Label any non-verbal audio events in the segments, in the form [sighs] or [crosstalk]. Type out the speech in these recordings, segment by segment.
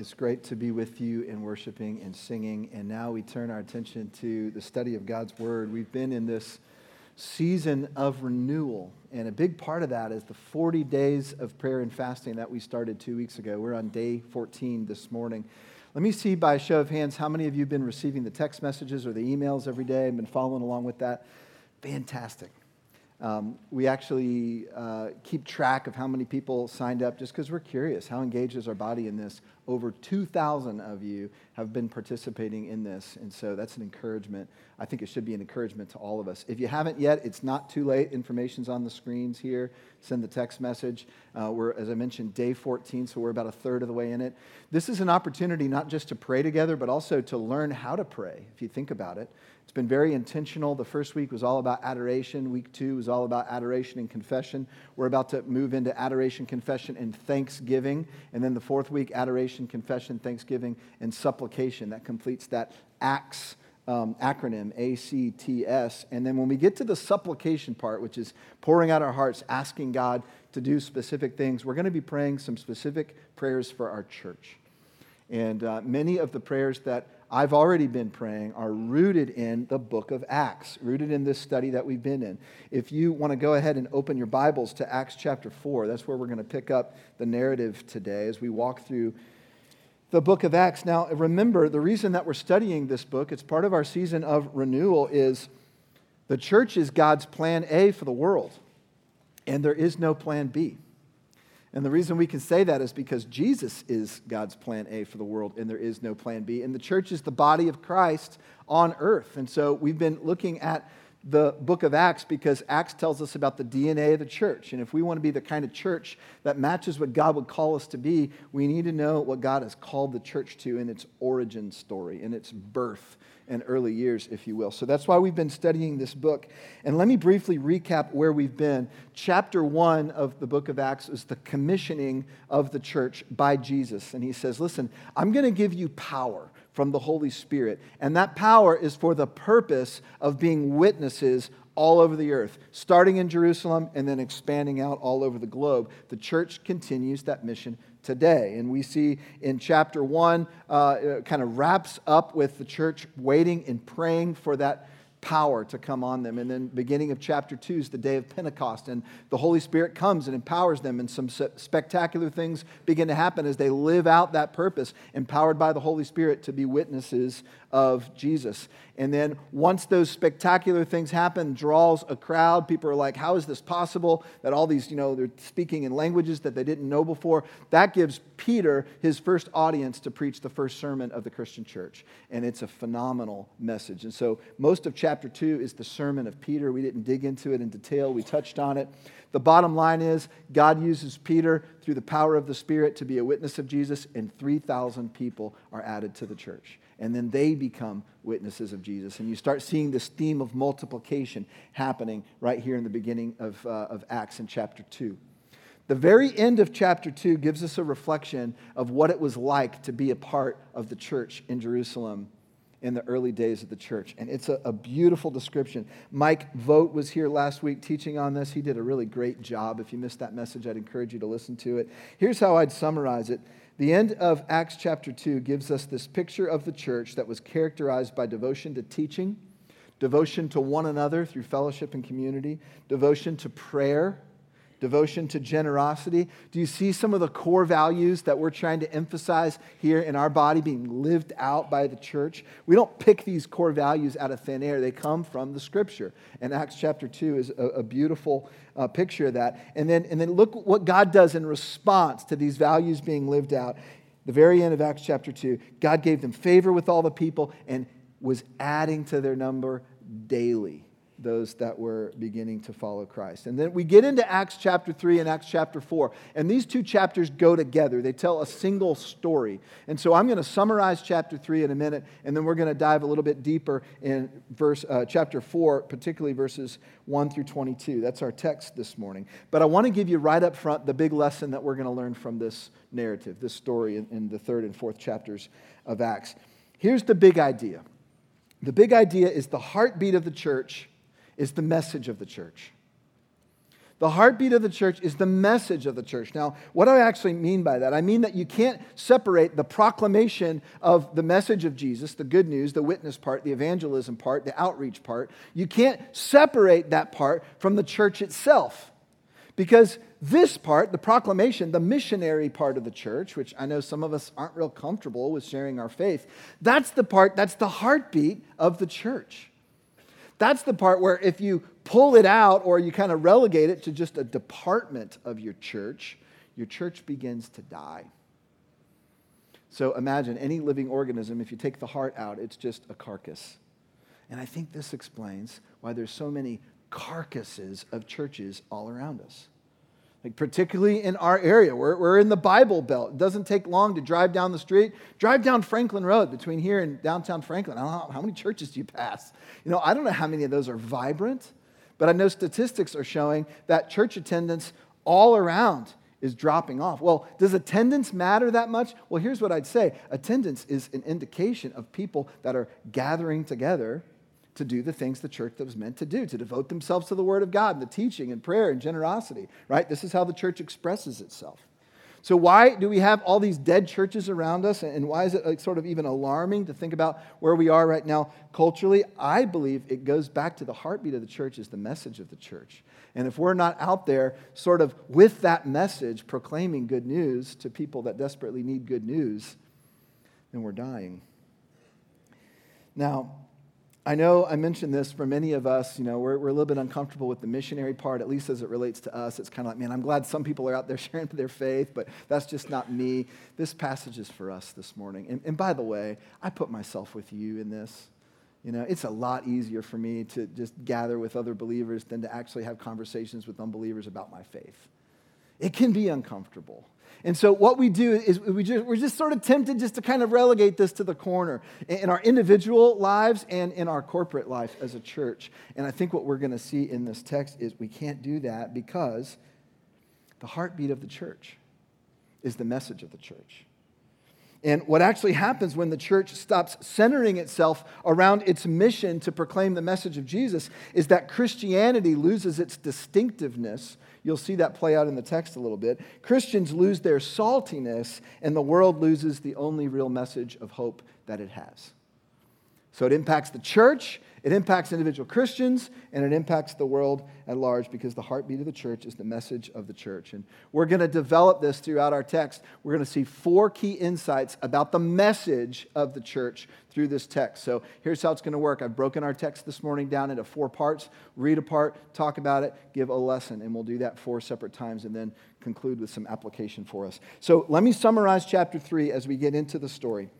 It's great to be with you in worshiping and singing. And now we turn our attention to the study of God's Word. We've been in this season of renewal. And a big part of that is the 40 days of prayer and fasting that we started two weeks ago. We're on day 14 this morning. Let me see by a show of hands how many of you have been receiving the text messages or the emails every day and been following along with that. Fantastic. Um, we actually uh, keep track of how many people signed up just because we're curious. How engaged is our body in this? Over 2,000 of you have been participating in this, and so that's an encouragement. I think it should be an encouragement to all of us. If you haven't yet, it's not too late. Information's on the screens here. Send the text message. Uh, we're, as I mentioned, day 14, so we're about a third of the way in it. This is an opportunity not just to pray together, but also to learn how to pray, if you think about it. It's been very intentional. The first week was all about adoration. Week two was all about adoration and confession. We're about to move into adoration, confession, and thanksgiving. And then the fourth week, adoration, confession, thanksgiving, and supplication. That completes that ACTS um, acronym, ACTS. And then when we get to the supplication part, which is pouring out our hearts, asking God to do specific things, we're going to be praying some specific prayers for our church. And uh, many of the prayers that I've already been praying are rooted in the book of Acts, rooted in this study that we've been in. If you want to go ahead and open your Bibles to Acts chapter 4, that's where we're going to pick up the narrative today as we walk through the book of Acts. Now, remember, the reason that we're studying this book, it's part of our season of renewal, is the church is God's plan A for the world, and there is no plan B. And the reason we can say that is because Jesus is God's plan A for the world and there is no plan B. And the church is the body of Christ on earth. And so we've been looking at the book of Acts because Acts tells us about the DNA of the church. And if we want to be the kind of church that matches what God would call us to be, we need to know what God has called the church to in its origin story, in its birth and early years, if you will. So that's why we've been studying this book. And let me briefly recap where we've been. Chapter one of the book of Acts is the commissioning of the church by Jesus. And he says, Listen, I'm going to give you power from the Holy Spirit. And that power is for the purpose of being witnesses all over the earth, starting in Jerusalem and then expanding out all over the globe. The church continues that mission today. And we see in chapter one, uh, kind of wraps up with the church waiting and praying for that power to come on them. And then, beginning of chapter 2 is the day of Pentecost, and the Holy Spirit comes and empowers them, and some spectacular things begin to happen as they live out that purpose, empowered by the Holy Spirit to be witnesses of Jesus. And then once those spectacular things happen, draws a crowd. People are like, how is this possible that all these, you know, they're speaking in languages that they didn't know before? That gives Peter his first audience to preach the first sermon of the Christian church. And it's a phenomenal message. And so most of chapter two is the sermon of Peter. We didn't dig into it in detail, we touched on it. The bottom line is God uses Peter through the power of the Spirit to be a witness of Jesus, and 3,000 people are added to the church and then they become witnesses of Jesus. And you start seeing this theme of multiplication happening right here in the beginning of, uh, of Acts in chapter 2. The very end of chapter 2 gives us a reflection of what it was like to be a part of the church in Jerusalem in the early days of the church. And it's a, a, beautiful description. Mike Vogt was here last week teaching on this. He did a really great job. If you missed that message, I'd encourage you to listen to it. Here's how I'd summarize it the end of Acts chapter 2 gives us this picture of the church that was characterized by devotion to teaching, devotion to one another through fellowship and community, devotion to prayer, devotion to generosity. Do you see some of the core values that we're trying to emphasize here in our body being lived out by the church? We don't pick these core values out of thin air, they come from the scripture. And Acts chapter 2 is a, a beautiful uh, picture of that. And then, and then look what God does in response to these values being lived out. The very end of Acts chapter 2, God gave them favor with all the people and was adding to their number daily those that were beginning to follow Christ. And then we get into Acts chapter 3 and Acts chapter 4. And these two chapters go together, they tell a single story. And so I'm going to summarize chapter 3 in a minute, and then we're going to dive a little bit deeper in verse, uh, chapter 4, particularly verses 1 through 22. That's our text this morning. But I want to give you right up front the big lesson that we're going to learn from this narrative, this story in, in the third and fourth chapters of Acts. Here's the big idea. The big idea is the heartbeat of the church is the message of the church. The heartbeat of the church is the message of the church. Now, what do I actually mean by that? I mean that you can't separate the proclamation of the message of Jesus, the good news, the witness part, the evangelism part, the outreach part. You can't separate that part from the church itself. Because this part, the proclamation, the missionary part of the church, which I know some of us aren't real comfortable with sharing our faith, that's the part, that's the heartbeat of the church. That's the part where if you pull it out or you kind of relegate it to just a department of your church, your church begins to die. So imagine any living organism, if you take the heart out, it's just a carcass. And I think this explains why there's so many carcasses of churches all around us. Like, particularly in our area, we're, we're in the Bible Belt. It doesn't take long to drive down the street. Drive down Franklin Road between here and downtown Franklin. I don't know how many churches do you pass. You know, I don't know how many of those are vibrant, but I know statistics are showing that church attendance all around is dropping off. Well, does attendance matter that much? Well, here's what I'd say attendance is an indication of people that are gathering together to do the things the church was meant to do, to devote themselves to the Word of God and the teaching and prayer and generosity, right? This is how the church expresses itself. So, why do we have all these dead churches around us? And why is it sort of even alarming to think about where we are right now culturally? I believe it goes back to the heartbeat of the church, is the message of the church. And if we're not out there, sort of with that message, proclaiming good news to people that desperately need good news, then we're dying. Now, I know I mentioned this for many of us, you know, we're, we're a little bit uncomfortable with the missionary part, at least as it relates to us. It's kind of like, man, I'm glad some people are out there [laughs] sharing their faith, but that's just not me. This passage is for us this morning. And, and by the way, I put myself with you in this. You know, it's a lot easier for me to just gather with other believers than to actually have conversations with unbelievers about my faith. It can be uncomfortable. And so what we do is we just, we're just sort of tempted just to kind of relegate this to the corner in our individual lives and in our corporate life as a church. And I think what we're going to see in this text is we can't do that because the heartbeat of the church is the message of the church. And what actually happens when the church stops centering itself around its mission to proclaim the message of Jesus is that Christianity loses its distinctiveness You'll see that play out in the text a little bit. Christians lose their saltiness, and the world loses the only real message of hope that it has. So it impacts the church, it impacts individual Christians, and it impacts the world at large because the heartbeat of the church is the message of the church. And we're going to develop this throughout our text. We're going to see four key insights about the message of the church through this text. So here's how it's going to work. I've broken our text this morning down into four parts read a part, talk about it, give a lesson. And we'll do that four separate times and then conclude with some application for us. So let me summarize chapter three as we get into the story.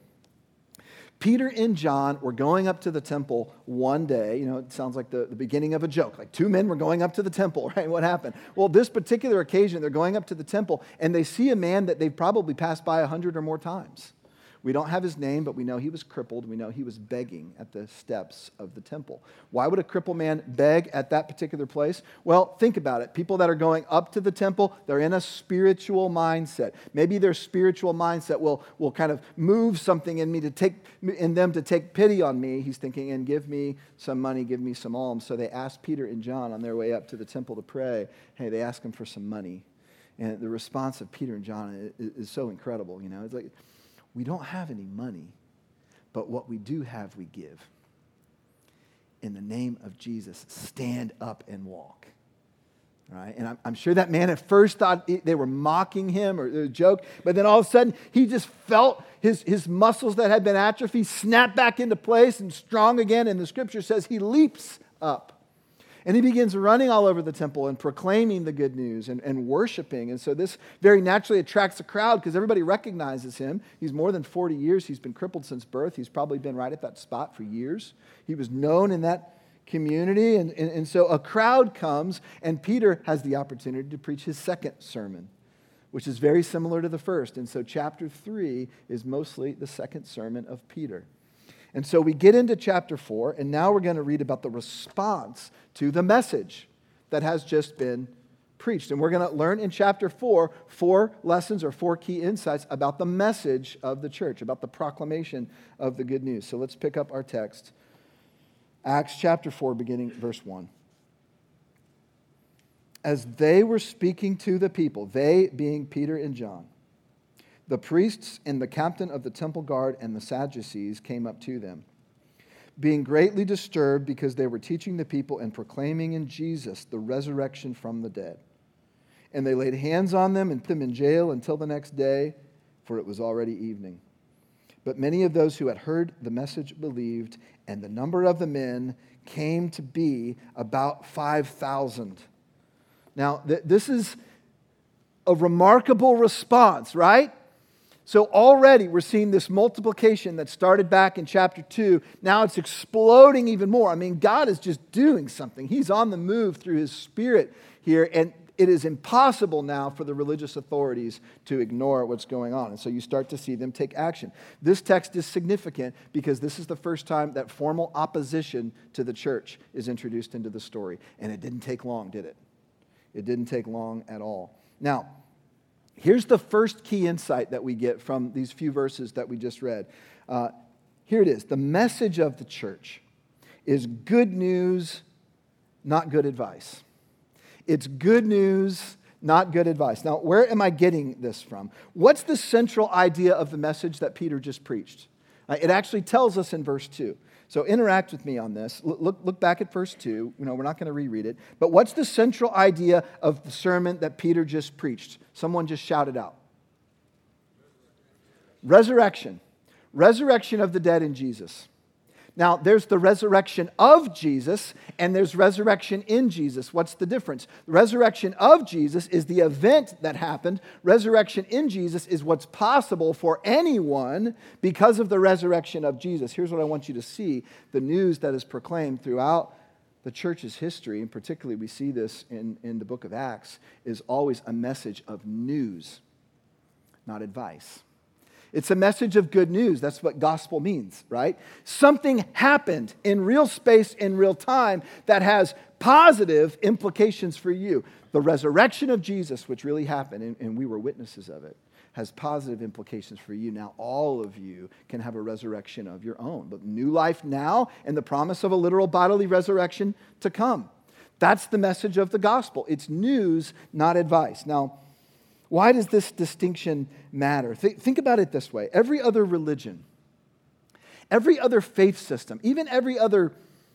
Peter and John were going up to the temple one day. You know, it sounds like the, the beginning of a joke. Like two men were going up to the temple, [laughs] right? What happened? Well, this particular occasion, they're going up to the temple and they see a man that they've probably passed by a hundred or more times. We don't have his name, but we know he was crippled. We know he was begging at the steps of the temple. Why would a crippled man beg at that particular place? Well, think about it. People that are going up to the temple, they're in a spiritual mindset. Maybe their spiritual mindset will, will kind of move something in me to take in them to take pity on me. He's thinking, and give me some money, give me some alms. So they ask Peter and John on their way up to the temple to pray. Hey, they ask him for some money. And the response of Peter and John is, is so incredible. You know, it's like we don't have any money, but what we do have, we give. In the name of Jesus, stand up and walk. Right? And I'm, I'm sure that man at first thought they were mocking him or a joke, but then all of a sudden he just felt his, his muscles that had been atrophied snap back into place and strong again. And the scripture says he leaps up. And he begins running all over the temple and proclaiming the good news and, and worshiping. And so this very naturally attracts a crowd because everybody recognizes him. He's more than 40 years. He's been crippled since birth. He's probably been right at that spot for years. He was known in that community. And, and, and so a crowd comes, and Peter has the opportunity to preach his second sermon, which is very similar to the first. And so chapter 3 is mostly the second sermon of Peter. And so we get into chapter 4, and now we're going to read about the response to the message that has just been preached. And we're going to learn in chapter 4 four lessons or four key insights about the message of the church, about the proclamation of the good news. So let's pick up our text. Acts chapter 4, beginning verse 1. as they were speaking to the people, they being Peter and John, the priests and the captain of the temple guard and the Sadducees came up to them, being greatly disturbed because they were teaching the people and proclaiming in Jesus the resurrection from the dead. And they laid hands on them and put them in jail until the next day, for it was already evening. But many of those who had heard the message believed, and the number of the men came to be about 5,000. Now, th- this is a remarkable response, right? So already we're seeing this multiplication that started back in chapter 2. Now it's exploding even more. I mean, God is just doing something. He's on the move through his spirit here. And it is impossible now for the religious authorities to ignore what's going on. And so you start to see them take action. This text is significant because this is the first time that formal opposition to the church is introduced into the story. And it didn't take long, did it? It didn't take long at all. Now, here's the first key insight that we get from these few verses that we just read. Uh, here it is the message of the church is good news, not good advice. It's good news, not good advice. Now, where am I getting this from? What's the central idea of the message that Peter just preached? Uh, it actually tells us in verse 2. So interact with me on this. Look, look back at verse 2. You know, we're not going to reread it. But what's the central idea of the sermon that Peter just preached? Someone just shouted out. Resurrection. Resurrection of the dead in Jesus. Now, there's the resurrection of Jesus and there's resurrection in Jesus. What's the difference? Resurrection of Jesus is the event that happened. Resurrection in Jesus is what's possible for anyone because of the resurrection of Jesus. Here's what I want you to see the news that is proclaimed throughout the church's history, and particularly we see this in, in the book of Acts, is always a message of news, not advice. It's a message of good news. That's what gospel means, right? Something happened in real space, in real time, that has positive implications for you. The resurrection of Jesus, which really happened, and, and we were witnesses of it, has positive implications for you. Now, all of you can have a resurrection of your own, but new life now and the promise of a literal bodily resurrection to come. That's the message of the gospel. It's news, not advice. Now, why does this distinction matter? Th- think about it this way every other religion, every other faith system, even every other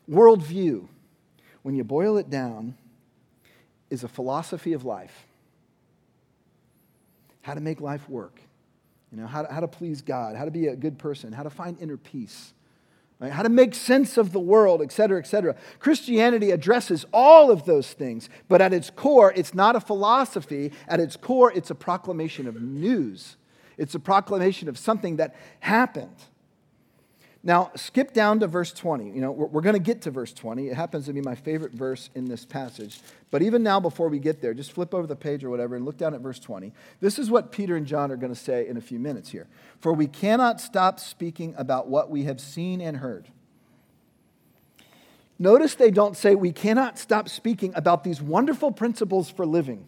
worldview, when you boil it down, is a philosophy of life. How to make life work, you know, how to, how to please God, how to be a good person, how to find inner peace right? how to make sense of the world, et cetera, et cetera. Christianity addresses all of those things, but at its core, it's not a philosophy. At its core, it's a proclamation of news, it's a proclamation of something that happened. Now, skip down to verse 20. You know, we're, we're going to get to verse 20. It happens to be my favorite verse in this passage. But even now, before we get there, just flip over the page or whatever and look down at verse 20. This is what Peter and John are going to say in a few minutes here. For we cannot stop speaking about what we have seen and heard. Notice they don't say we cannot stop speaking about these wonderful principles for living.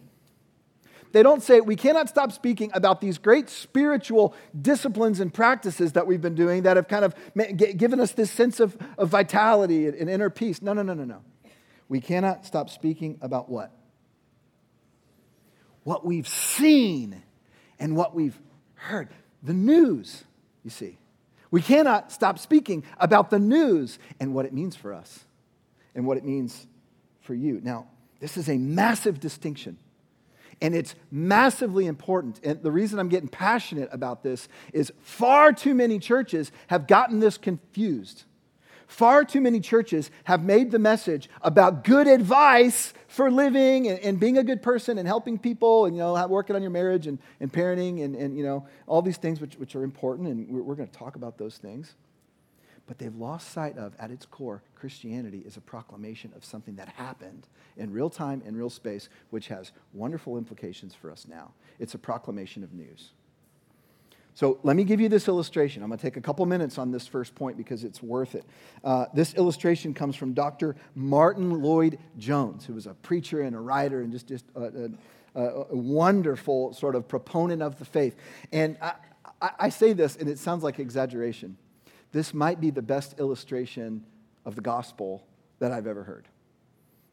They don't say, we cannot stop speaking about these great spiritual disciplines and practices that we've been doing that have kind of given us this sense of, of vitality and inner peace. No, no, no, no, no. We cannot stop speaking about what? What we've seen and what we've heard. The news, you see. We cannot stop speaking about the news and what it means for us and what it means for you. Now, this is a massive distinction and it's massively important. And the reason I'm getting passionate about this is far too many churches have gotten this confused. Far too many churches have made the message about good advice for living and, and, being a good person and helping people and, you know, working on your marriage and, and parenting and, and, you know, all these things which, which are important. And we're, we're going to talk about those things. But they've lost sight of, at its core, Christianity is a proclamation of something that happened in real time in real space, which has wonderful implications for us now. It's a proclamation of news. So let me give you this illustration. I'm going to take a couple minutes on this first point because it's worth it. Uh, this illustration comes from Dr. Martyn Lloyd-Jones, who was a preacher and a writer and just, just a, a, a wonderful sort of proponent of the faith. And I, I, I say this, and it sounds like exaggeration this might be the best illustration of the gospel that I've ever heard.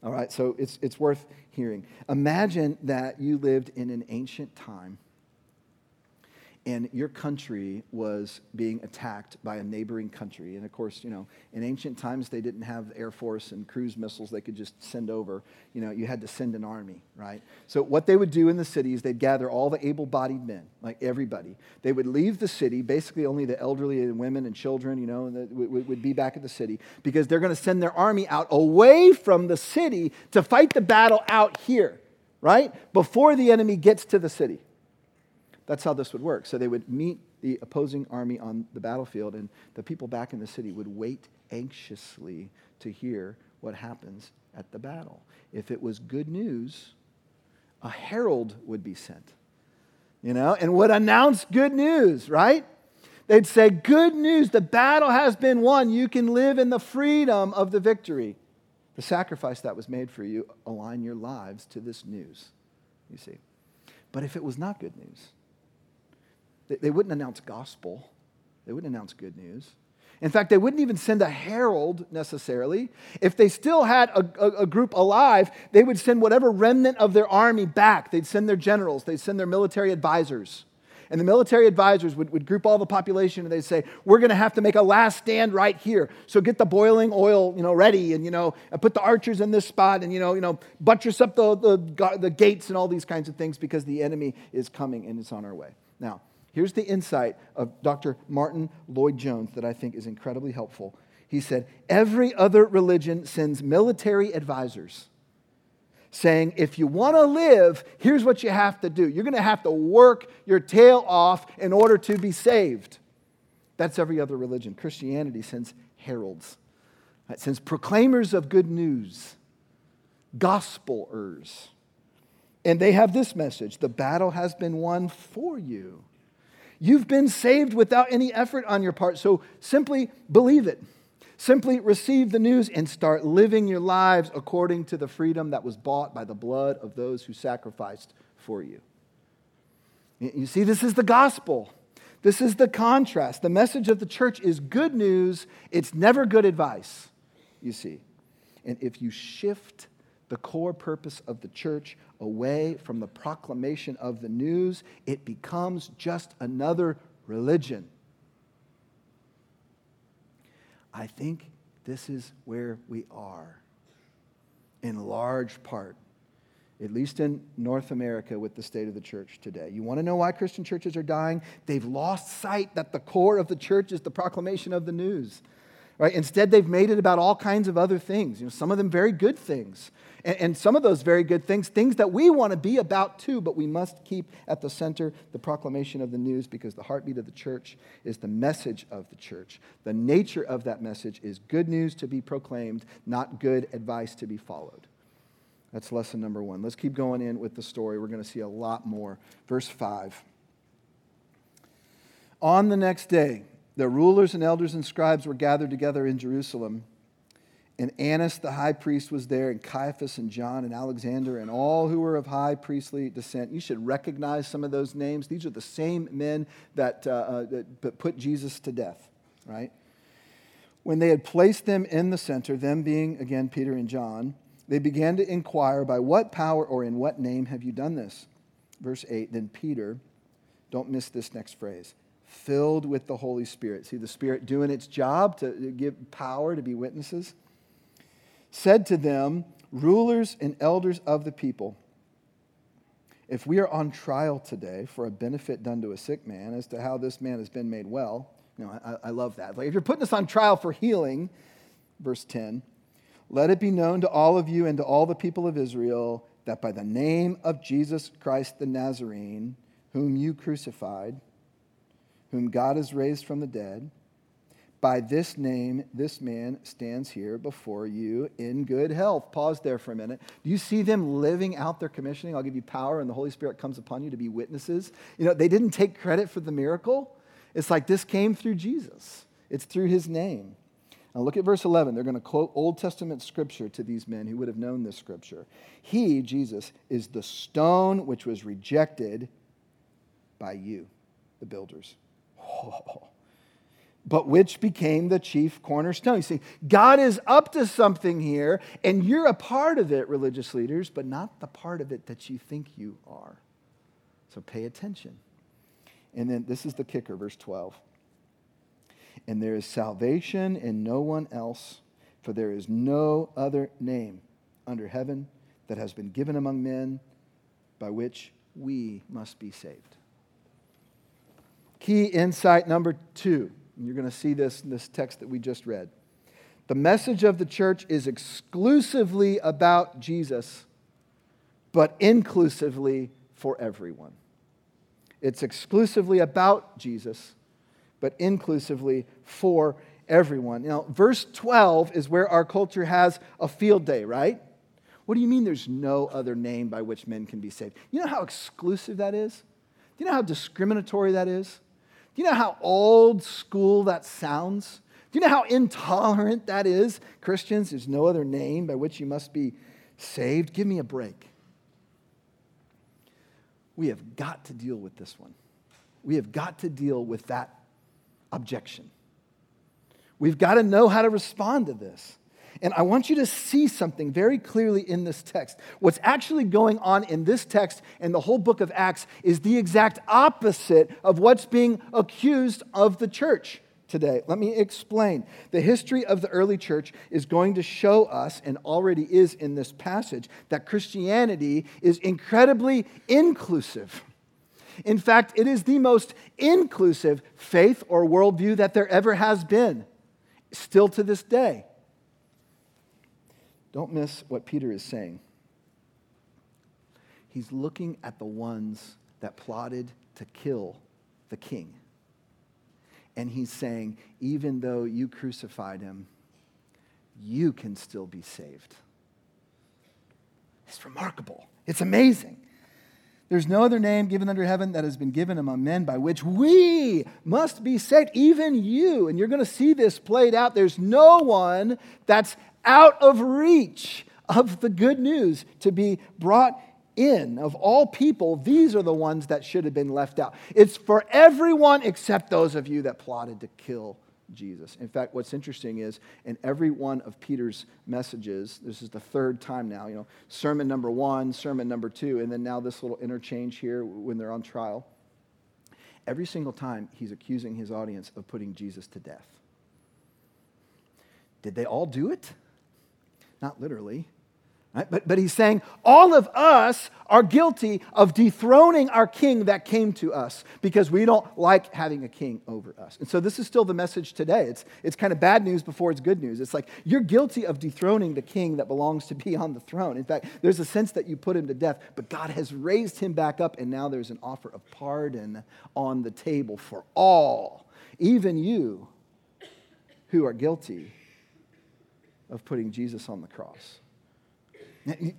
All right, so it's, it's worth hearing. Imagine that you lived in an ancient time and your country was being attacked by a neighboring country. And of course, you know, in ancient times, they didn't have Air Force and cruise missiles they could just send over. You know, you had to send an army, right? So, what they would do in the city is they'd gather all the able bodied men, like everybody. They would leave the city, basically only the elderly and women and children, you know, would be back at the city because they're going to send their army out away from the city to fight the battle out here, right? Before the enemy gets to the city. That's how this would work. So they would meet the opposing army on the battlefield, and the people back in the city would wait anxiously to hear what happens at the battle. If it was good news, a herald would be sent, you know, and would announce good news, right? They'd say, Good news, the battle has been won. You can live in the freedom of the victory. The sacrifice that was made for you, align your lives to this news, you see. But if it was not good news, they wouldn't announce gospel, they wouldn't announce good news. In fact, they wouldn't even send a herald necessarily. If they still had a, a, a, group alive, they would send whatever remnant of their army back. They'd send their generals, they'd send their military advisors. And the military advisors would, would group all the population and they'd say, We're going to have to make a last stand right here. So get the boiling oil you know, ready and, you know, put the archers in this spot and, you know, you know buttress up the, the, the gates and all these kinds of things because the enemy is coming and it's on our way. Now, Here's the insight of Dr. Martyn Lloyd-Jones that I think is incredibly helpful. He said, Every other religion sends military advisors saying, if you want to live, here's what you have to do. You're going to have to work your tail off in order to be saved. That's every other religion. Christianity sends heralds, it sends proclaimers of good news, gospelers. And they have this message the battle has been won for you. You've been saved without any effort on your part. So simply believe it. Simply receive the news and start living your lives according to the freedom that was bought by the blood of those who sacrificed for you. You see, this is the gospel. This is the contrast. The message of the church is good news, it's never good advice, you see. And if you shift the core purpose of the church away from the proclamation of the news, it becomes just another religion. I think this is where we are, in large part, at least in North America, with the state of the church today. You want to know why Christian churches are dying? They've lost sight that the core of the church is the proclamation of the news. Right? Instead, they've made it about all kinds of other things, you know, some of them very good things. And, and some of those very good things, things that we want to be about too, but we must keep at the center the proclamation of the news because the heartbeat of the church is the message of the church. The nature of that message is good news to be proclaimed, not good advice to be followed. That's lesson number one. Let's keep going in with the story. We're going to see a lot more. Verse 5. On the next day, the rulers and elders and scribes were gathered together in Jerusalem. And Annas the high priest was there, and Caiaphas and John and Alexander and all who were of high priestly descent. You should recognize some of those names. These are the same men that, uh, uh, that put Jesus to death, right? When they had placed them in the center, them being again Peter and John, they began to inquire, By what power or in what name have you done this? Verse 8 Then Peter, don't miss this next phrase, filled with the Holy Spirit. See the Spirit doing its job to give power to be witnesses. Said to them, rulers and elders of the people, if we are on trial today for a benefit done to a sick man as to how this man has been made well, you know, I, I love that. Like if you're putting us on trial for healing, verse 10, let it be known to all of you and to all the people of Israel that by the name of Jesus Christ the Nazarene, whom you crucified, whom God has raised from the dead. By this name, this man stands here before you in good health. Pause there for a minute. Do you see them living out their commissioning? I'll give you power, and the Holy Spirit comes upon you to be witnesses. You know, they didn't take credit for the miracle. It's like this came through Jesus, it's through his name. Now look at verse 11. They're going to quote Old Testament scripture to these men who would have known this scripture. He, Jesus, is the stone which was rejected by you, the builders [laughs] but which became the chief cornerstone. You see, God is up to something here, and you're a part of it, religious leaders, but not the part of it that you think you are. So pay attention. And then this is the kicker, verse 12. And there is salvation in no one else, for there is no other name under heaven that has been given among men by which we must be saved. Key insight number two and you're going to see this in this text that we just read. The message of the church is exclusively about Jesus, but inclusively for everyone. It's exclusively about Jesus, but inclusively for everyone. Now, verse 12 is where our culture has a field day, right? What do you mean there's no other name by which men can be saved? You know how exclusive that is? Do you know how discriminatory that is? Do you know how old school that sounds? Do you know how intolerant that is? Christians, there's no other name by which you must be saved. Give me a break. We have got to deal with this one. We have got to deal with that objection. We've got to know how to respond to this. And I want you to see something very clearly in this text. What's actually going on in this text and the whole book of Acts is the exact opposite of what's being accused of the church today. Let me explain. The history of the early church is going to show us, and already is in this passage, that Christianity is incredibly inclusive. In fact, it is the most inclusive faith or worldview that there ever has been, still to this day. Don't miss what Peter is saying. He's looking at the ones that plotted to kill the king. And he's saying, even though you crucified him, you can still be saved. It's remarkable. It's amazing. There's no other name given under heaven that has been given among men by which we must be saved, even you. And you're going to see this played out. There's no one that's out of reach of the good news to be brought in. Of all people, these are the ones that should have been left out. It's for everyone except those of you that plotted to kill Jesus. In fact, what's interesting is in every one of Peter's messages, this is the third time now, you know, sermon number one, sermon number two, and then now this little interchange here when they're on trial. Every single time, he's accusing his audience of putting Jesus to death. Did they all do it? Not literally. Right? But, but he's saying all of us are guilty of dethroning our king that came to us because we don't like having a king over us. And so this is still the message today. It's, it's kind of bad news before it's good news. It's like you're guilty of dethroning the king that belongs to be on the throne. In fact, there's a sense that you put him to death, but God has raised him back up, and now there's an offer of pardon on the table for all, even you who are guilty of putting Jesus on the cross.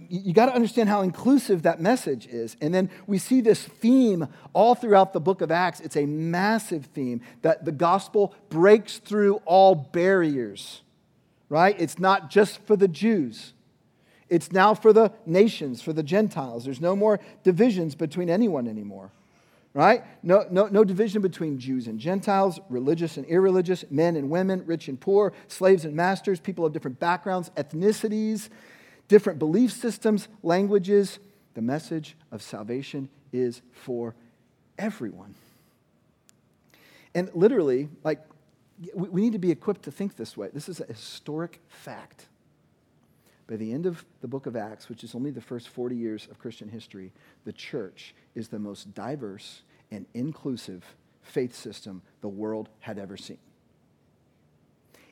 You, got to understand how inclusive that message is. And then we see this theme all throughout the book of Acts. It's a massive theme that the gospel breaks through all barriers, right? It's not just for the Jews, it's now for the nations, for the Gentiles. There's no more divisions between anyone anymore right? No, no, no division between Jews and Gentiles, religious and irreligious, men and women, rich and poor, slaves and masters, people of different backgrounds, ethnicities, different belief systems, languages. The message of salvation is for everyone. And literally, like, we need to be equipped to think this way. This is a historic fact. By the end of the book of Acts, which is only the first 40 years of Christian history, the church is the most diverse and inclusive faith system the world had ever seen.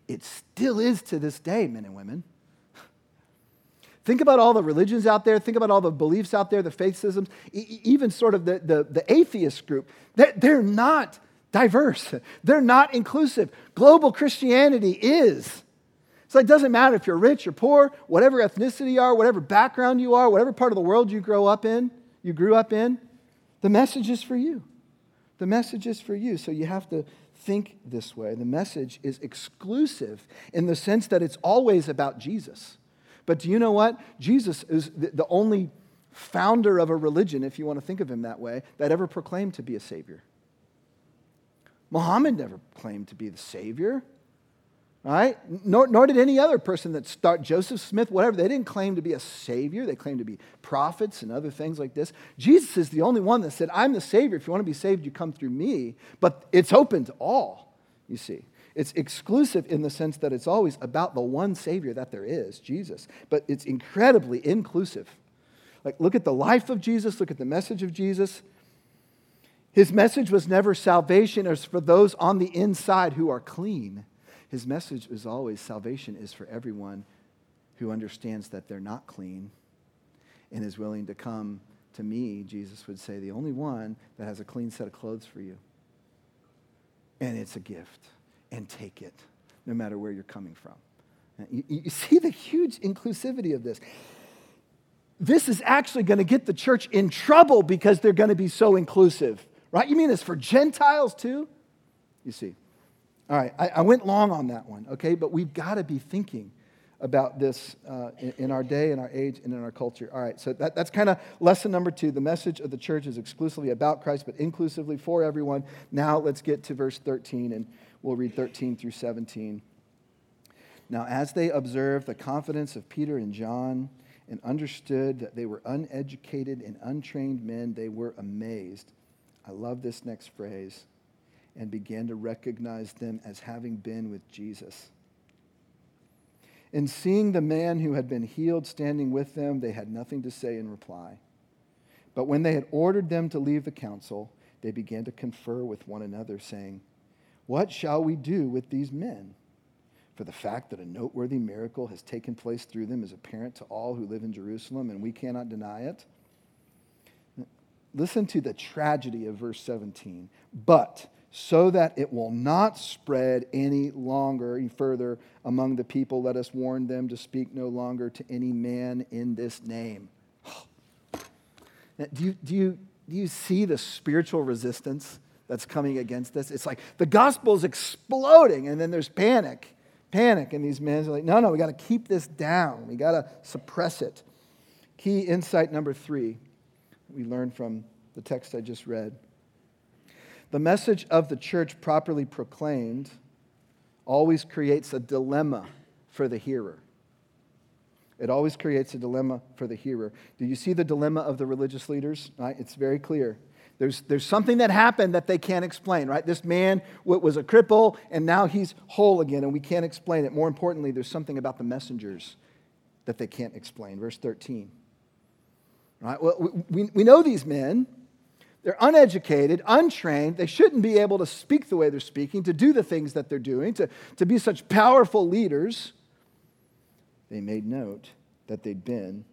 It still is to this day, men and women. Think about all the religions out there. Think about all the beliefs out there, the faith systems, even sort of the, the, the atheist group. They're, they're not diverse, they're not inclusive. Global Christianity is. So it doesn't matter if you're rich or poor, whatever ethnicity you are, whatever background you are, whatever part of the world you grow up in, you grew up in, the message is for you. The message is for you. So you have to think this way. The message is exclusive in the sense that it's always about Jesus. But do you know what? Jesus is the only founder of a religion, if you want to think of him that way, that ever proclaimed to be a savior. Muhammad never claimed to be the Savior. Right? Nor, nor did any other person that start Joseph Smith, whatever, they didn't claim to be a savior. They claimed to be prophets and other things like this. Jesus is the only one that said, I'm the savior. If you want to be saved, you come through me. But it's open to all, you see. It's exclusive in the sense that it's always about the one savior that there is, Jesus. But it's incredibly inclusive. Like, look at the life of Jesus, look at the message of Jesus. His message was never salvation as for those on the inside who are clean. His message is always salvation is for everyone who understands that they're not clean and is willing to come to me, Jesus would say, the only one that has a clean set of clothes for you. And it's a gift. And take it, no matter where you're coming from. You, you see the huge inclusivity of this. This is actually going to get the church in trouble because they're going to be so inclusive, right? You mean it's for Gentiles too? You see. All right, I, I went long on that one, okay? But we've got to be thinking about this uh, in, in, our day, in our age, and in our culture. All right, so that, that's kind of lesson number two. The message of the church is exclusively about Christ, but inclusively for everyone. Now let's get to verse 13, and we'll read 13 through 17. Now, as they observed the confidence of Peter and John and understood that they were uneducated and untrained men, they were amazed. I love this next phrase and began to recognize them as having been with Jesus. In seeing the man who had been healed standing with them, they had nothing to say in reply. But when they had ordered them to leave the council, they began to confer with one another, saying, What shall we do with these men? For the fact that a noteworthy miracle has taken place through them is apparent to all who live in Jerusalem, and we cannot deny it. Listen to the tragedy of verse 17. But so that it will not spread any longer, any further among the people. Let us warn them to speak no longer to any man in this name. [sighs] Now, do, you, do, you, do you see the spiritual resistance that's coming against this? It's like the gospel is exploding, and then there's panic. Panic, and these men are like, no, no, we got to keep this down. We got to suppress it. Key insight number three we learned from the text I just read the message of the church properly proclaimed always creates a dilemma for the hearer. It always creates a dilemma for the hearer. Do you see the dilemma of the religious leaders? Right? It's very clear. There's, there's something that happened that they can't explain, right? This man was a cripple and now he's whole again and we can't explain it. More importantly, there's something about the messengers that they can't explain. Verse 13. Right? Well, we, we know these men. They're uneducated, untrained. They shouldn't be able to speak the way they're speaking, to do the things that they're doing, to, to be such powerful leaders. They made note that they'd been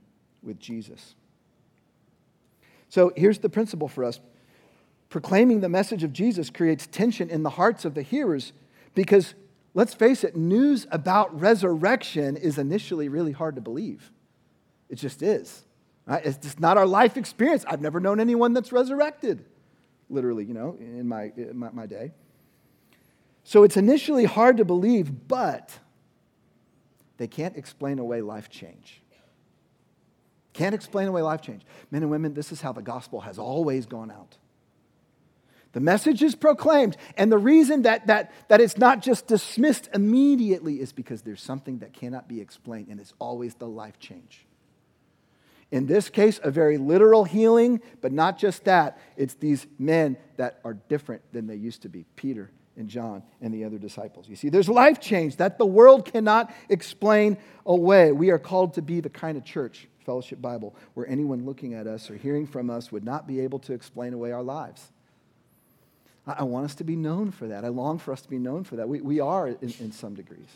with Jesus. So here's the principle for us proclaiming the message of Jesus creates tension in the hearts of the hearers because, let's face it, news about resurrection is initially really hard to believe. It just is. Right? It's just not our life experience. I've never known anyone that's resurrected, literally, you know, in my, in my, my day. So it's initially hard to believe, but they can't explain away life change. Can't explain away life change. Men and women, this is how the gospel has always gone out. The message is proclaimed, and the reason that, that, that it's not just dismissed immediately is because there's something that cannot be explained, and it's always the life change. In this case, a very literal healing, but not just that. It's these men that are different than they used to be Peter and John and the other disciples. You see, there's life change that the world cannot explain away. We are called to be the kind of church, Fellowship Bible, where anyone looking at us or hearing from us would not be able to explain away our lives. I want us to be known for that. I long for us to be known for that. We, we are in, in some degrees.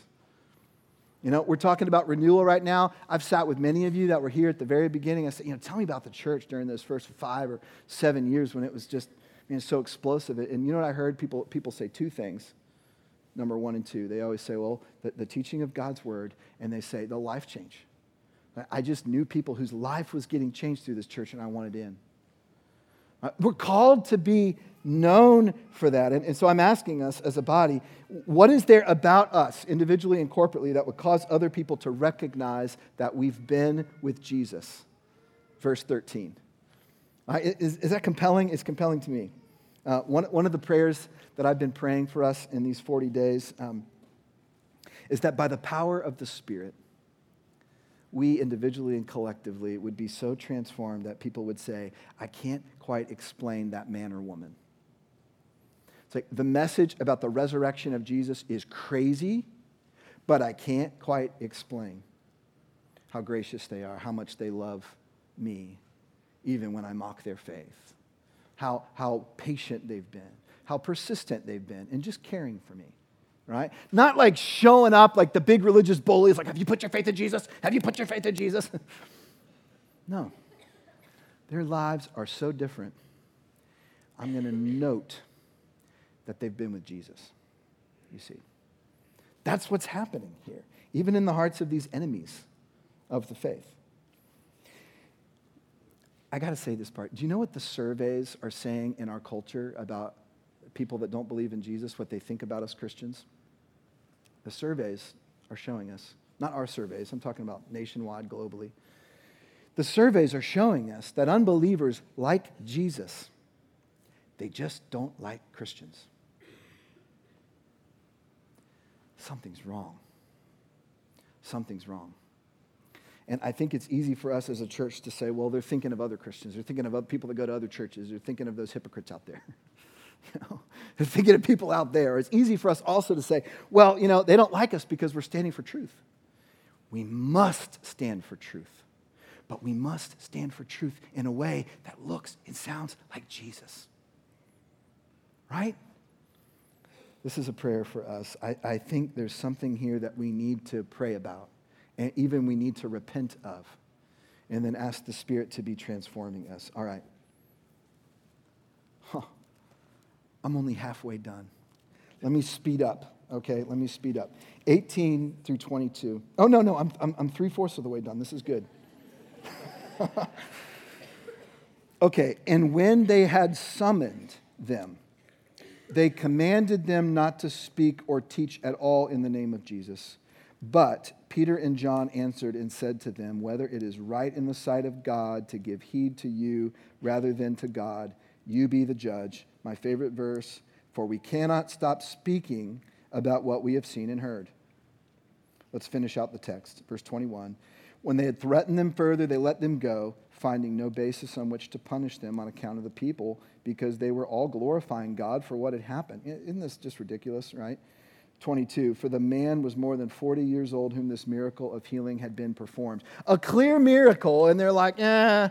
You know, we're talking about renewal right now. I've sat with many of you that were here at the very beginning. I said, you know, tell me about the church during those first five or seven years when it was just I mean, so explosive. And you know what I heard? People, people say two things. Number one and two. They always say, well, the, the teaching of God's word, and they say the life change. I just knew people whose life was getting changed through this church, and I wanted in. Uh, we're called to be known for that. And, and, so I'm asking us as a body, what is there about us, individually and corporately, that would cause other people to recognize that we've been with Jesus? Verse 13. Right, is, is that compelling? It's compelling to me. Uh, one, one of the prayers that I've been praying for us in these 40 days um, is that by the power of the Spirit, we individually and collectively would be so transformed that people would say, I can't quite explain that man or woman. It's like the message about the resurrection of Jesus is crazy, but I can't quite explain how gracious they are, how much they love me, even when I mock their faith, how, how patient they've been, how persistent they've been, and just caring for me right? Not like showing up like the big religious bullies, like, have you put your faith in Jesus? Have you put your faith in Jesus? [laughs] no. Their lives are so different. I'm going to note that they've been with Jesus, you see. That's what's happening here, even in the hearts of these enemies of the faith. I got to say this part. Do you know what the surveys are saying in our culture about people that don't believe in Jesus, what they think about us Christians? The surveys are showing us, not our surveys, I'm talking about nationwide, globally. The surveys are showing us that unbelievers like Jesus, they just don't like Christians. Something's wrong. Something's wrong. And I think it's easy for us as a church to say, well, they're thinking of other Christians. They're thinking of other people that go to other churches. They're thinking of those hypocrites out there. [laughs] [laughs] You know, [laughs] thinking of people out there. It's easy for us also to say, well, you know, they don't like us because we're standing for truth. We must stand for truth, but we must stand for truth in a way that looks and sounds like Jesus. Right? This is a prayer for us. I, I think there's something here that we need to pray about, and even we need to repent of, and then ask the Spirit to be transforming us. All right. I'm only halfway done. Let me speed up, okay? Let me speed up. 18 through 22. Oh, no, no, I'm, I'm, I'm three fourths of the way done. This is good. [laughs] okay, and when they had summoned them, they commanded them not to speak or teach at all in the name of Jesus. But Peter and John answered and said to them, Whether it is right in the sight of God to give heed to you rather than to God, you be the judge my favorite verse, for we cannot stop speaking about what we have seen and heard. Let's finish out the text. Verse 21. When they had threatened them further, they let them go, finding no basis on which to punish them on account of the people, because they were all glorifying God for what had happened. Isn't this just ridiculous, right? 22 For the man was more than 40 years old whom this miracle of healing had been performed. A clear miracle, and they're like, eh,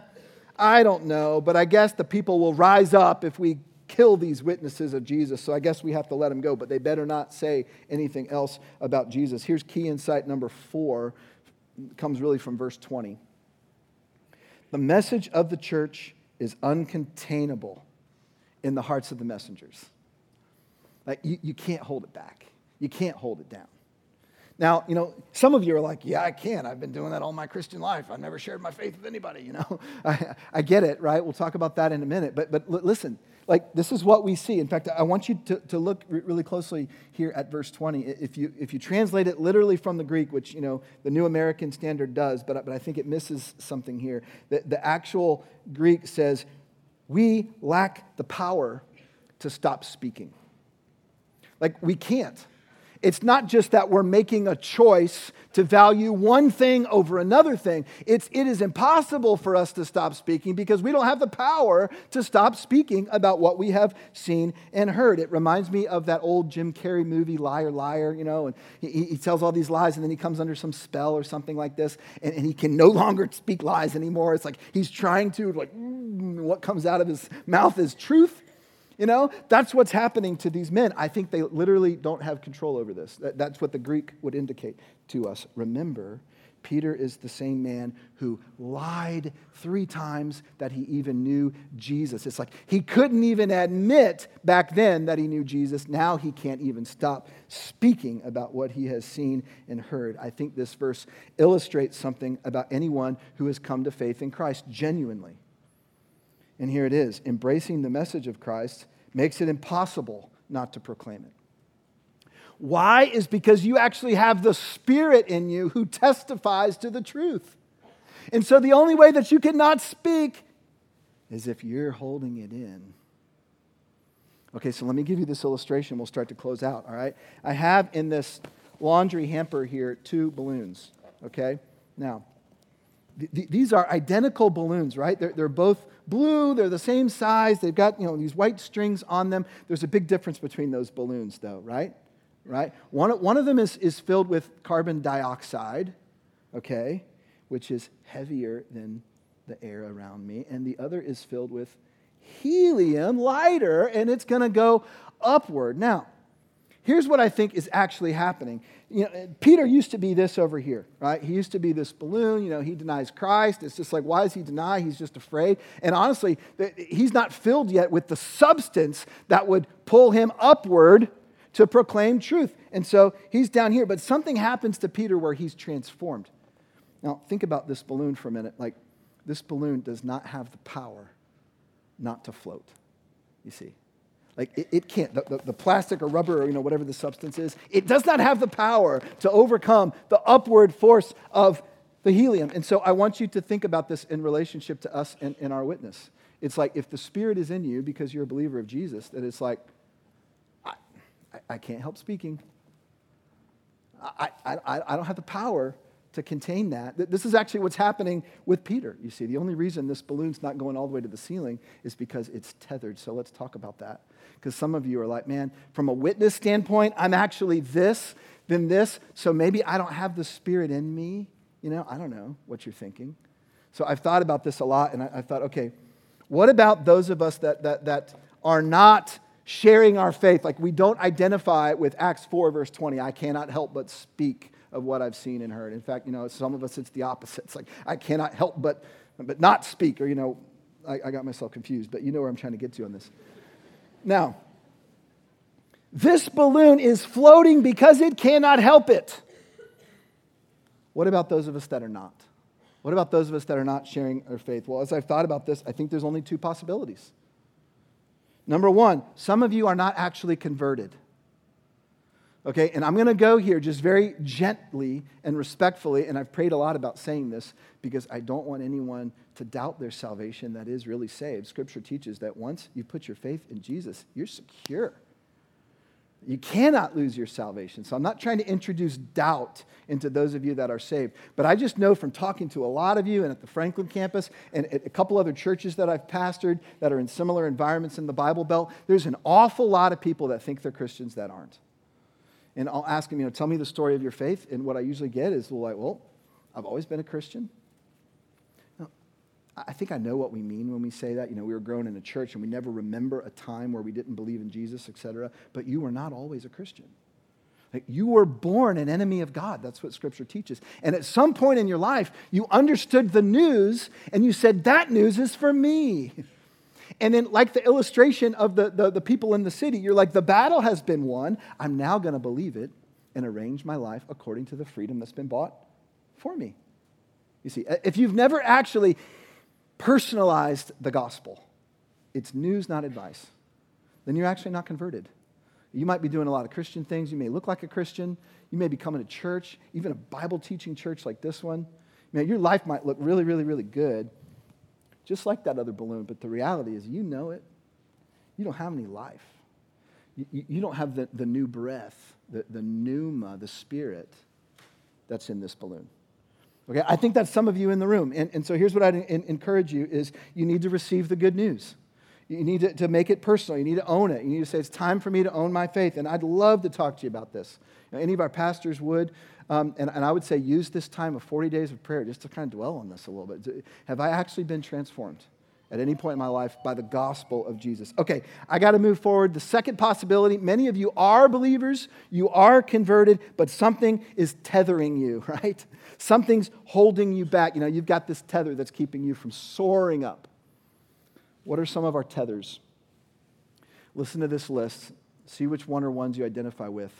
I don't know, but I guess the people will rise up if we kill these witnesses of Jesus, so I guess we have to let them go, but they better not say anything else about Jesus. Here's key insight number four, it comes really from verse 20. The message of the church is uncontainable in the hearts of the messengers. Like, you, you can't hold it back, you can't hold it down. Now, you know, some of you are like, yeah, I can. I've been doing that all my Christian life. I've never shared my faith with anybody, [laughs] you know. I, I get it, right? We'll talk about that in a minute. But, but listen, like, this is what we see. In fact, I want you to, to look really closely here at verse 20. If you, if you translate it literally from the Greek, which, you know, the New American Standard does, but, but I think it misses something here. The, the actual Greek says, we lack the power to stop speaking. Like, we can't. It's not just that we're making a choice to value one thing over another thing. It's, it is impossible for us to stop speaking because we don't have the power to stop speaking about what we have seen and heard. It reminds me of that old Jim Carrey movie, Liar, Liar, you know, and he, he tells all these lies and then he comes under some spell or something like this and, and he can no longer speak lies anymore. It's like he's trying to, like, what comes out of his mouth is truth you know, that's what's happening to these men. I think they literally don't have control over this. That's what the Greek would indicate to us. Remember, Peter is the same man who lied three times that he even knew Jesus. It's like he couldn't even admit back then that he knew Jesus. Now he can't even stop speaking about what he has seen and heard. I think this verse illustrates something about anyone who has come to faith in Christ genuinely. And here it is embracing the message of Christ makes it impossible not to proclaim it. Why? Is because you actually have the Spirit in you who testifies to the truth. And so the only way that you cannot speak is if you're holding it in. Okay, so let me give you this illustration. We'll start to close out, all right? I have in this laundry hamper here two balloons, okay? Now, th- these are identical balloons, right? They're, they're both blue, they're the same size, they've got, you know, these white strings on them. There's a big difference between those balloons, though, right? Right? One, one of them is, is filled with carbon dioxide, okay, which is heavier than the air around me, and the other is filled with helium, lighter, and it's going to go upward. Now, here's what I think is actually happening. You know, Peter used to be this over here, right? He used to be this balloon. You know, he denies Christ. It's just like, why does he deny? He's just afraid. And honestly, he's not filled yet with the substance that would pull him upward to proclaim truth. And so he's down here. But something happens to Peter where he's transformed. Now, think about this balloon for a minute. Like, this balloon does not have the power not to float, you see. Like it, it can't, the, the, the, plastic or rubber or you know, whatever the substance is, it does not have the power to overcome the upward force of the helium. And so I want you to think about this in relationship to us and, and our witness. It's like if the Spirit is in you because you're a believer of Jesus, that it's like, I, I, can't help speaking. I, I, I don't have the power to contain that. This is actually what's happening with Peter. You see, the only reason this balloon's not going all the way to the ceiling is because it's tethered. So let's talk about that. Because some of you are like, man, from a witness standpoint, I'm actually this, then this. So maybe I don't have the Spirit in me. You know, I don't know what you're thinking. So I've thought about this a lot, and I, I thought, okay, what about those of us that, that, that are not sharing our faith? Like we don't identify with Acts 4, verse 20, I cannot help but speak of what I've seen and heard. In fact, you know, some of us, it's the opposite. It's like, I cannot help but, but not speak, or, you know, I, I got myself confused, but you know where I'm trying to get to on this. Now, this balloon is floating because it cannot help it. What about those of us that are not? What about those of us that are not sharing our faith? Well, as I've thought about this, I think there's only two possibilities. Number one, some of you are not actually converted. Okay, and I'm going to go here just very gently and respectfully, and I've prayed a lot about saying this because I don't want anyone to doubt their salvation that is really saved. Scripture teaches that once you put your faith in Jesus, you're secure. You cannot lose your salvation. So I'm not trying to introduce doubt into those of you that are saved. But I just know from talking to a lot of you and at the Franklin campus and at a couple other churches that I've pastored that are in similar environments in the Bible Belt, there's an awful lot of people that think they're Christians that aren't and I'll ask him, you know, tell me the story of your faith. And what I usually get is, like, well, I've always been a Christian. Now, I think I know what we mean when we say that. You know, we were grown in a church and we never remember a time where we didn't believe in Jesus, etc. But you were not always a Christian. Like you were born an enemy of God. That's what Scripture teaches. And at some point in your life, you understood the news and you said, that news is for me. [laughs] And then, like the illustration of the, the, the, people in the city, you're like, the battle has been won. I'm now going to believe it and arrange my life according to the freedom that's been bought for me. You see, if you've never actually personalized the gospel, it's news, not advice, then you're actually not converted. You might be doing a lot of Christian things. You may look like a Christian. You may be coming to church, even a Bible teaching church like this one. Man, your life might look really, really, really good just like that other balloon. But the reality is, you know it. You don't have any life. You, you don't have the, the new breath, the, the pneuma, the spirit that's in this balloon. Okay, I think that's some of you in the room. And, and so here's what I'd in, encourage you is you need to receive the good news. You need to, to make it personal. You need to own it. You need to say, it's time for me to own my faith. And I'd love to talk to you about this. Any of our pastors would. Um, and, and I would say use this time of 40 days of prayer just to kind of dwell on this a little bit. Have I actually been transformed at any point in my life by the gospel of Jesus? Okay, I got to move forward. The second possibility many of you are believers, you are converted, but something is tethering you, [laughs] right? Something's holding you back. You know, you've got this tether that's keeping you from soaring up. What are some of our tethers? Listen to this list. See which one or ones you identify with,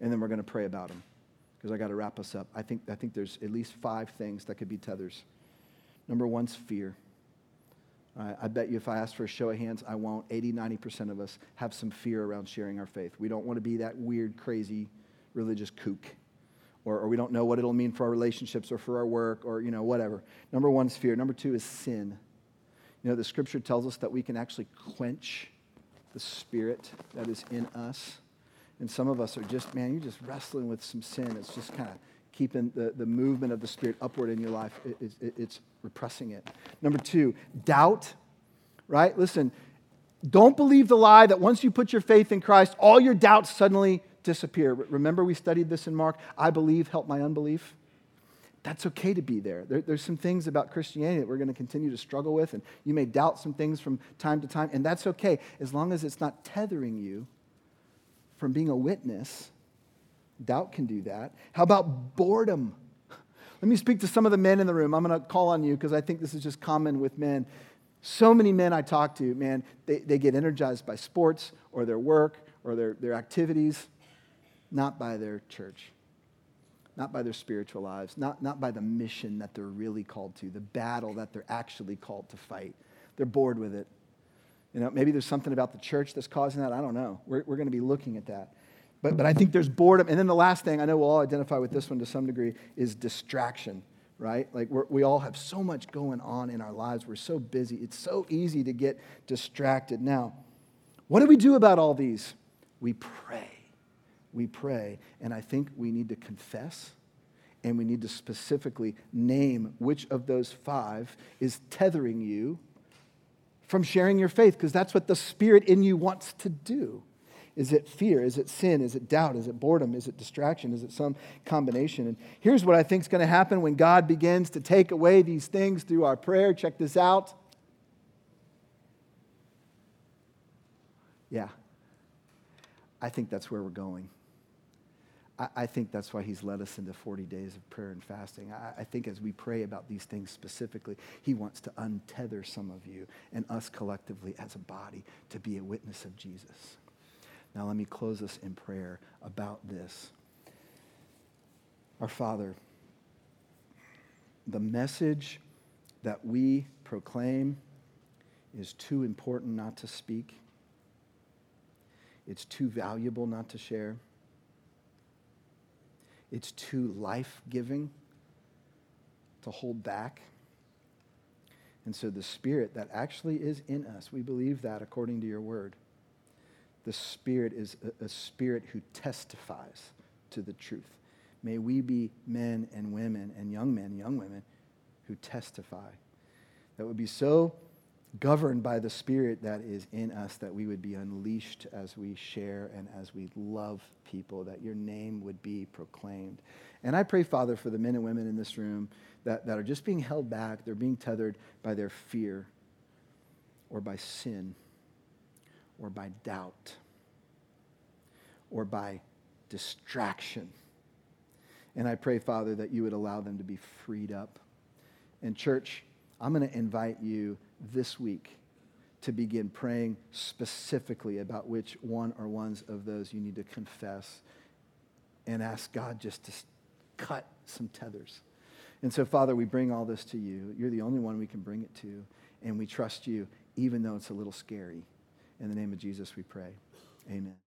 and then we're going to pray about them because I got to wrap us up. I think, I think there's at least five things that could be tethers. Number one's fear. I bet you if I ask for a show of hands, I won't. 80, 90% of us have some fear around sharing our faith. We don't want to be that weird, crazy religious kook. Or, or we don't know what it'll mean for our relationships or for our work or, you know, whatever. Number one is fear. Number two is sin. You know, the scripture tells us that we can actually quench the Spirit that is in us. And some of us are just, man, you're just wrestling with some sin. It's just kind of keeping the, the movement of the Spirit upward in your life. It, it, it's repressing it. Number two, doubt, right? Listen, don't believe the lie that once you put your faith in Christ, all your doubts suddenly disappear. Remember, we studied this in Mark I believe, help my unbelief. That's okay to be there. there. There's some things about Christianity that we're going to continue to struggle with, and you may doubt some things from time to time, and that's okay as long as it's not tethering you from being a witness. Doubt can do that. How about boredom? Let me speak to some of the men in the room. I'm going to call on you because I think this is just common with men. So many men I talk to, man, they, they get energized by sports or their work or their, their activities, not by their church, not by their spiritual lives, not, not by the mission that they're really called to, the battle that they're actually called to fight. They're bored with it. You know, maybe there's something about the church that's causing that. I don't know. We're, we're going to be looking at that. But, but I think there's boredom. And then the last thing, I know we'll all identify with this one to some degree, is distraction, right? Like we all have so much going on in our lives. We're so busy. It's so easy to get distracted. Now, what do we do about all these? We pray. We pray. And I think we need to confess and we need to specifically name which of those five is tethering you from sharing your faith, because that's what the Spirit in you wants to do. Is it fear? Is it sin? Is it doubt? Is it boredom? Is it distraction? Is it some combination? And here's what I think is going to happen when God begins to take away these things through our prayer. Check this out. Yeah, I think that's where we're going. I, think that's why he's led us into 40 days of prayer and fasting. I, I think as we pray about these things specifically, he wants to untether some of you and us collectively as a body to be a witness of Jesus. Now, let me close us in prayer about this. Our Father, the message that we proclaim is too important not to speak. It's too valuable not to share it's too life giving to hold back. And so the Spirit that actually is in us, we believe that according to your word. The Spirit is a, a Spirit who testifies to the truth. May we be men and women and young men, young women who testify. That would be so governed by the Spirit that is in us, that we would be unleashed as we share and as we love people, that your name would be proclaimed. And I pray, Father, for the men and women in this room that, that are just being held back, they're being tethered by their fear or by sin or by doubt or by distraction. And I pray, Father, that you would allow them to be freed up. And, church, I'm going to invite you this week to begin praying specifically about which one or ones of those you need to confess and ask God just to cut some tethers. And so, Father, we bring all this to you. You're the only one we can bring it to, and we trust you, even though it's a little scary. In the name of Jesus, we pray. Amen.